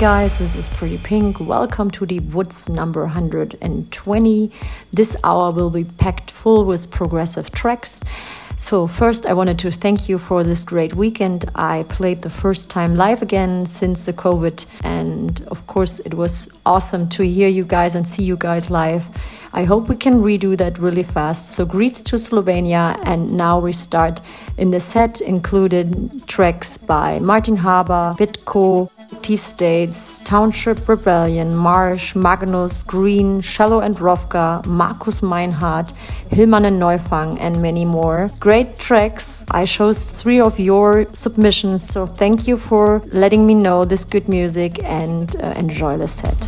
Guys, this is Pretty Pink. Welcome to the Woods number 120. This hour will be packed full with progressive tracks. So, first, I wanted to thank you for this great weekend. I played the first time live again since the COVID, and of course, it was awesome to hear you guys and see you guys live. I hope we can redo that really fast. So, greets to Slovenia, and now we start. In the set included tracks by Martin Haber, Bitco, Active States, Township Rebellion, Marsh, Magnus, Green, Shallow and Rovka, Markus Meinhardt, Hillman and Neufang, and many more. Great tracks. I chose three of your submissions, so thank you for letting me know this good music and uh, enjoy the set.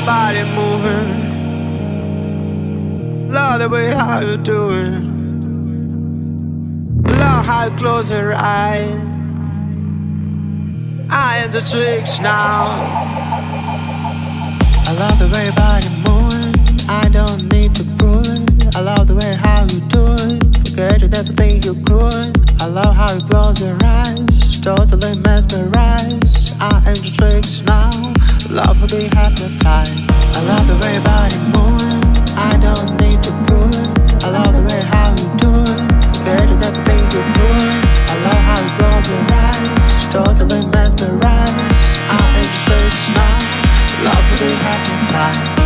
your body moving. Love the way how you do it. Love how you close your eyes. I am the tricks now. I love the way your body moving. I don't need to prove it. I love the way how you do it. Forget you never think you're cruel. I love how you close your eyes. Totally mesmerized. I am the tricks now love will be hypnotized. I love the way your body moves. I don't need to prove. I love the way how you do it. Better than everything you do. I love how you close your eyes. Totally mesmerized. I'm interested in smile. Love will be hypnotized.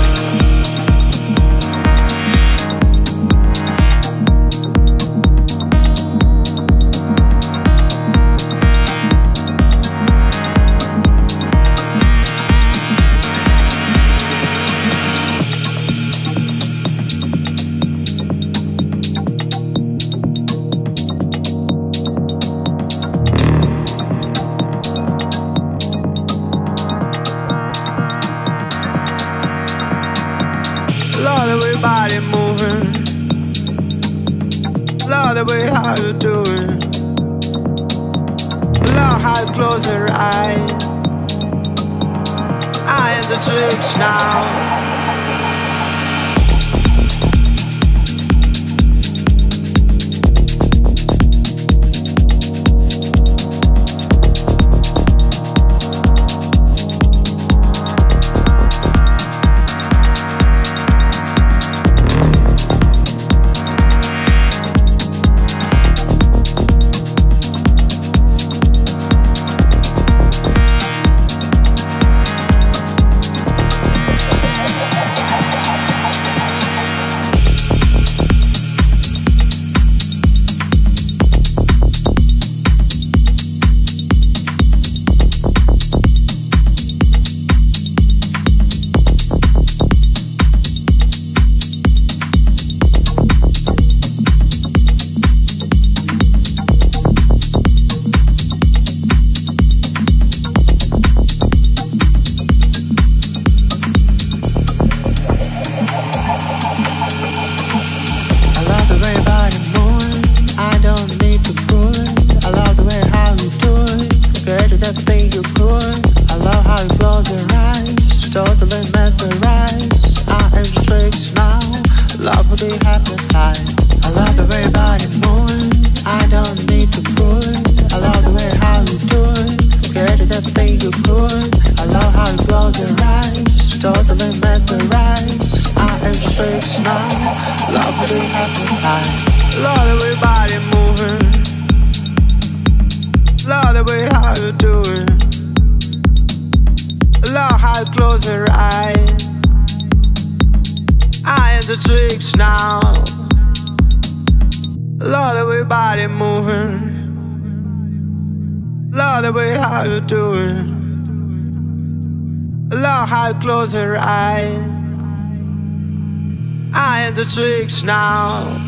Now.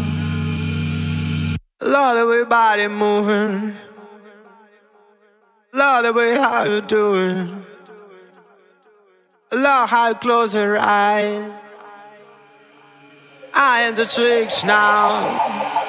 Love the way body moving. Love the way how you do it. Love how you close your eyes. I am the tricks now.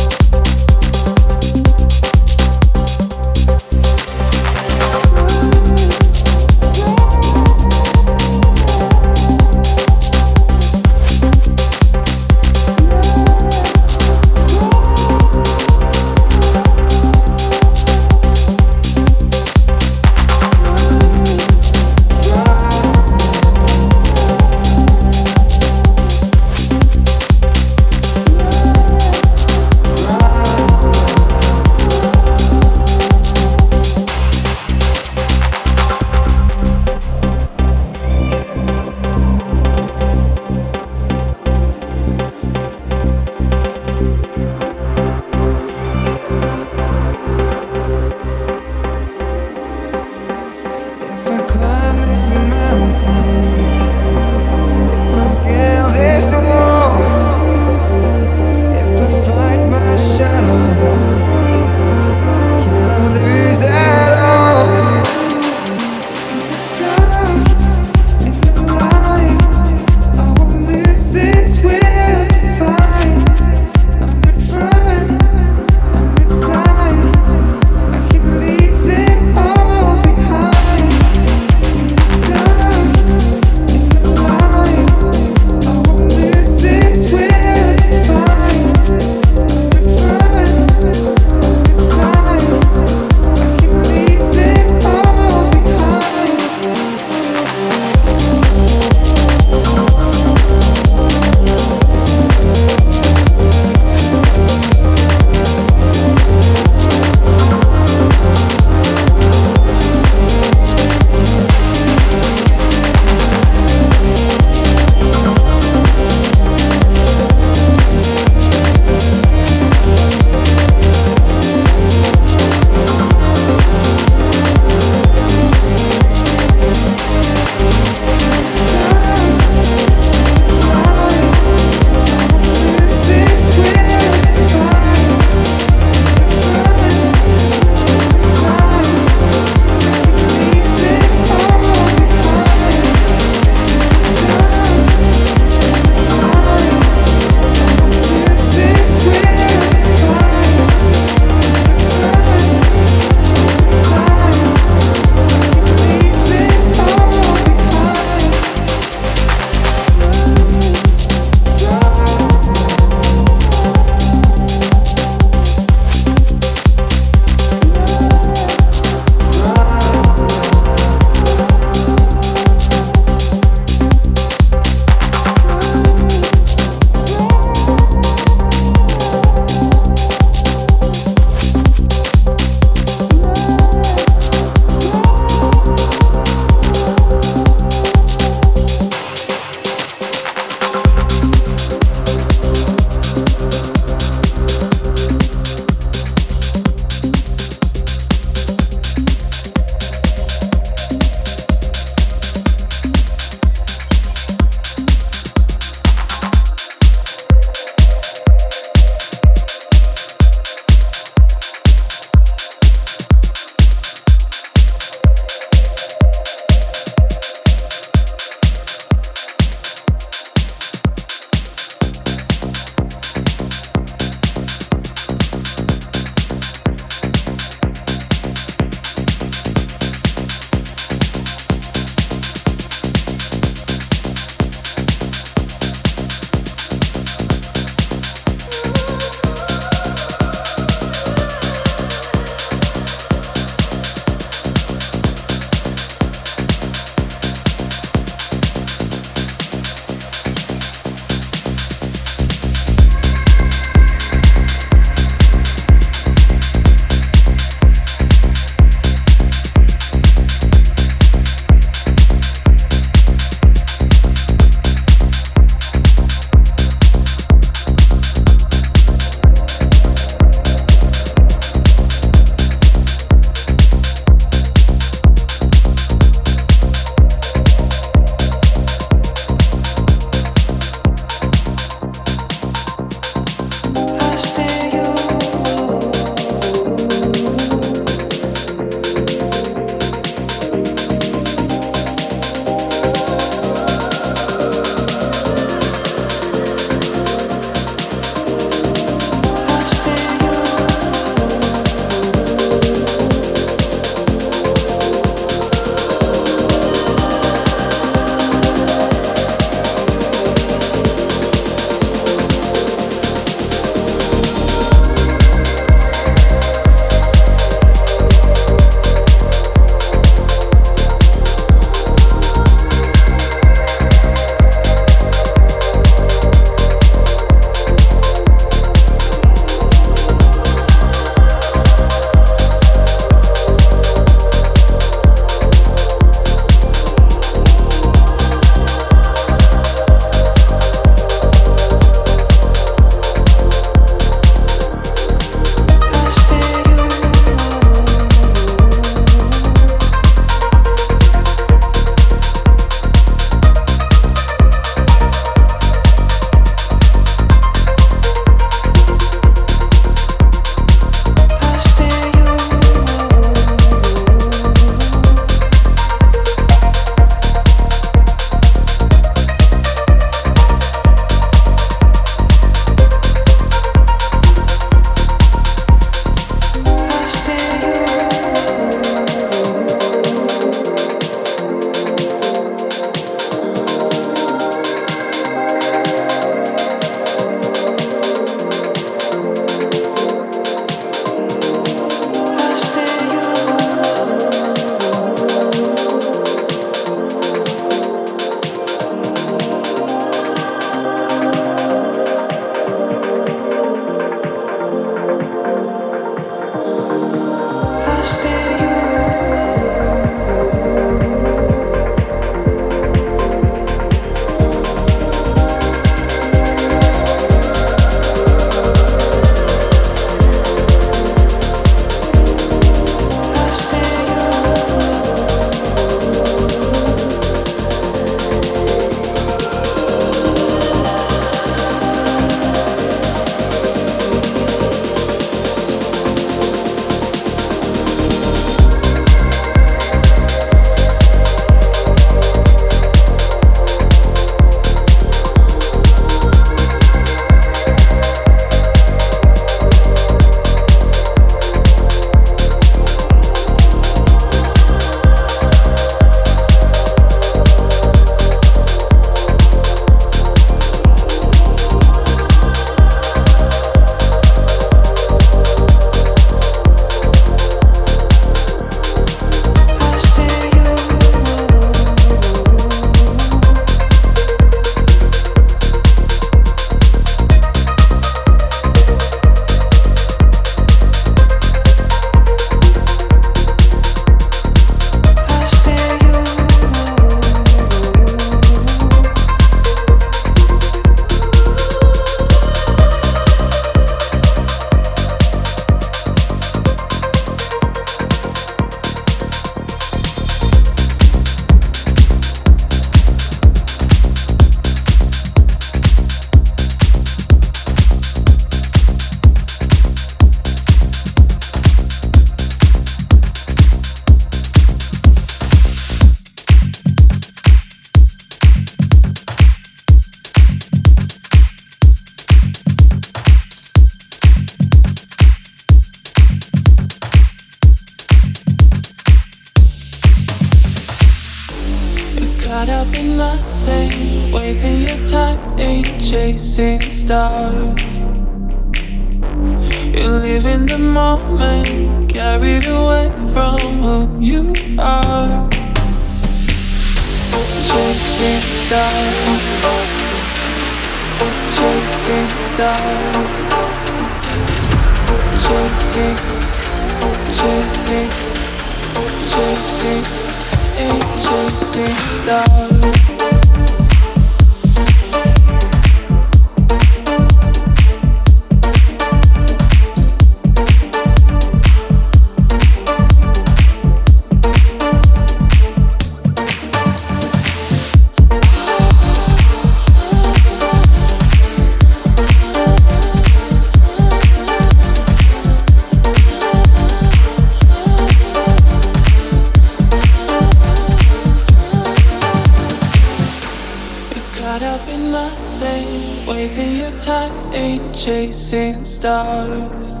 Chasing stars.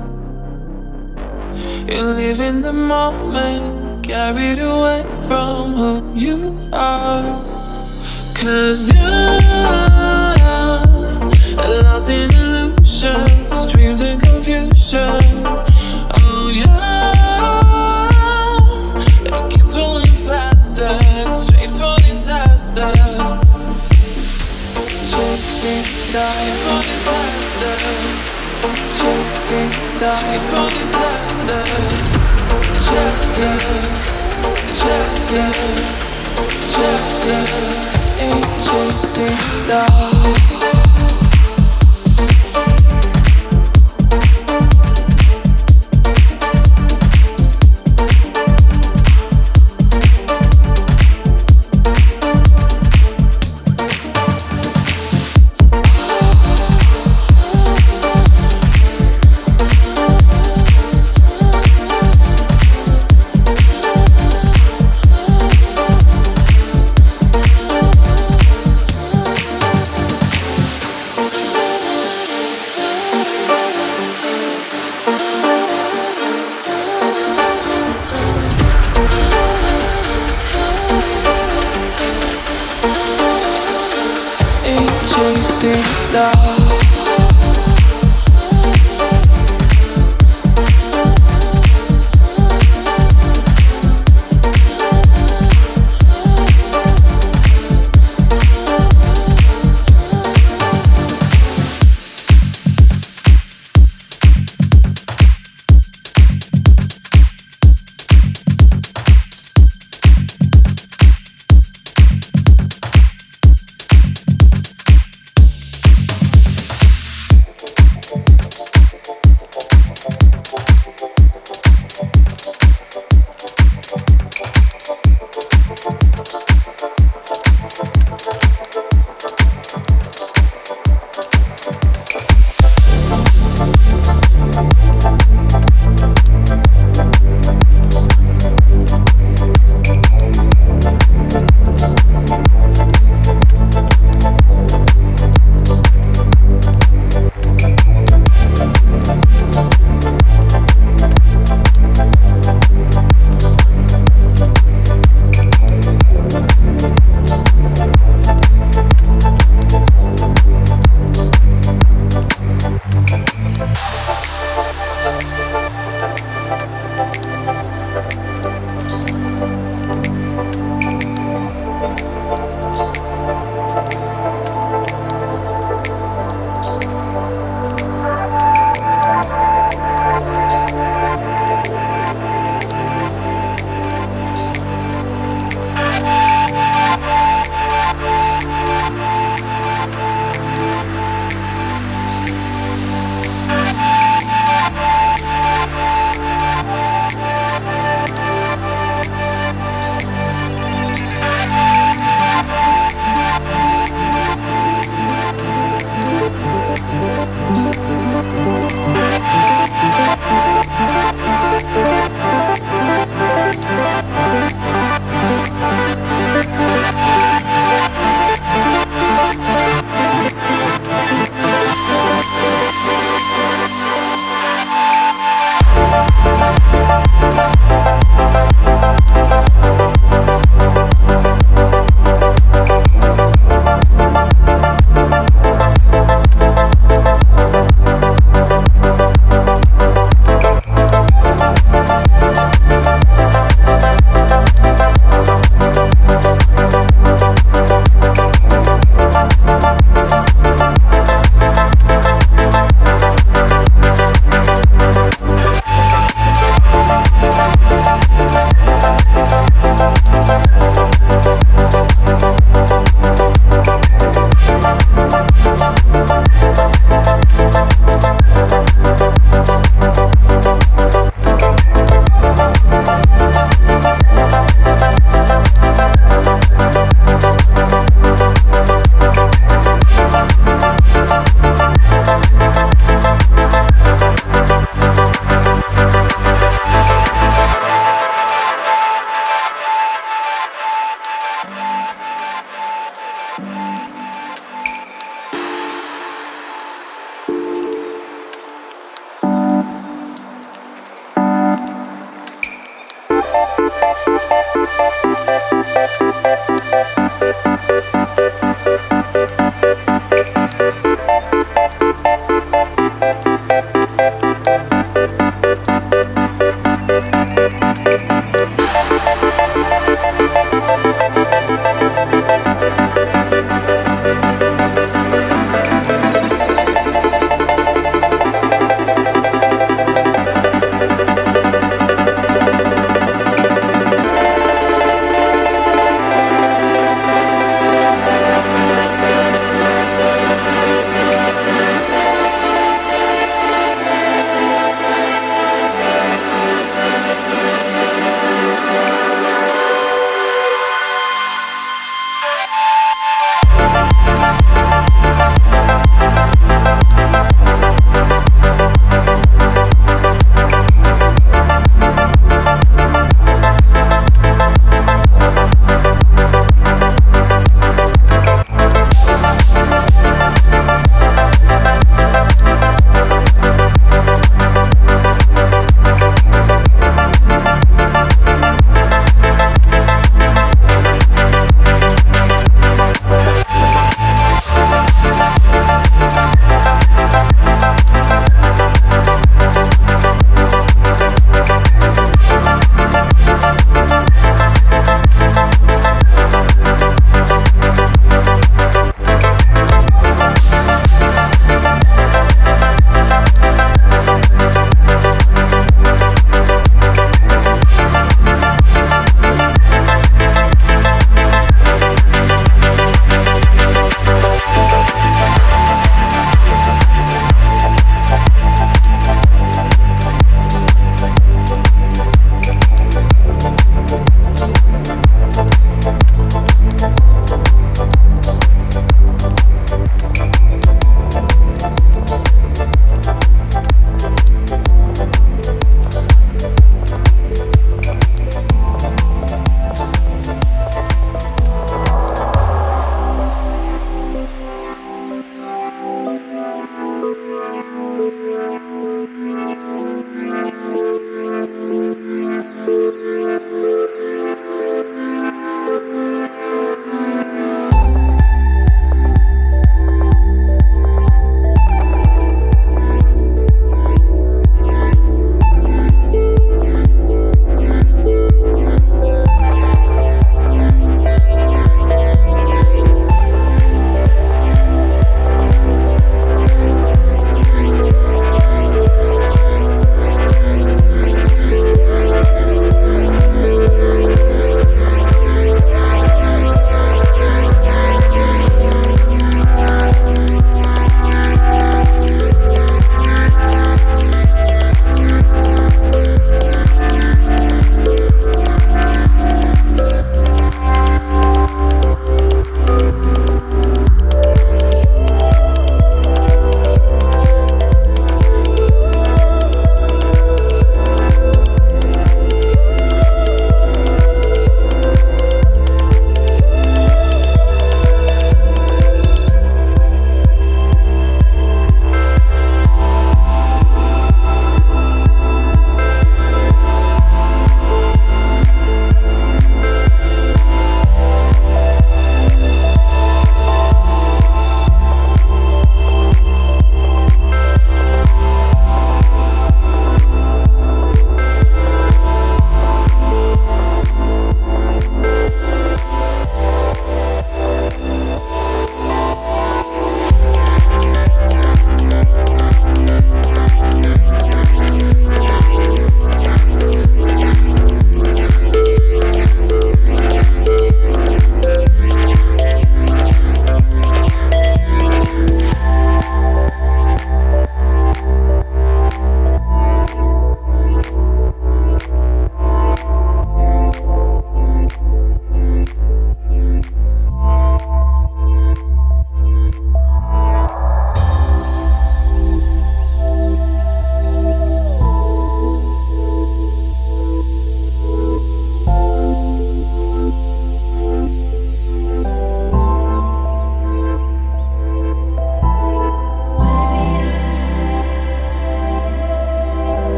You live in the moment, carried away from who you are. Cause you're lost in illusions, dreams and confusion. Oh, yeah. Stars from disaster. Chasing, chasing, chasing, stars.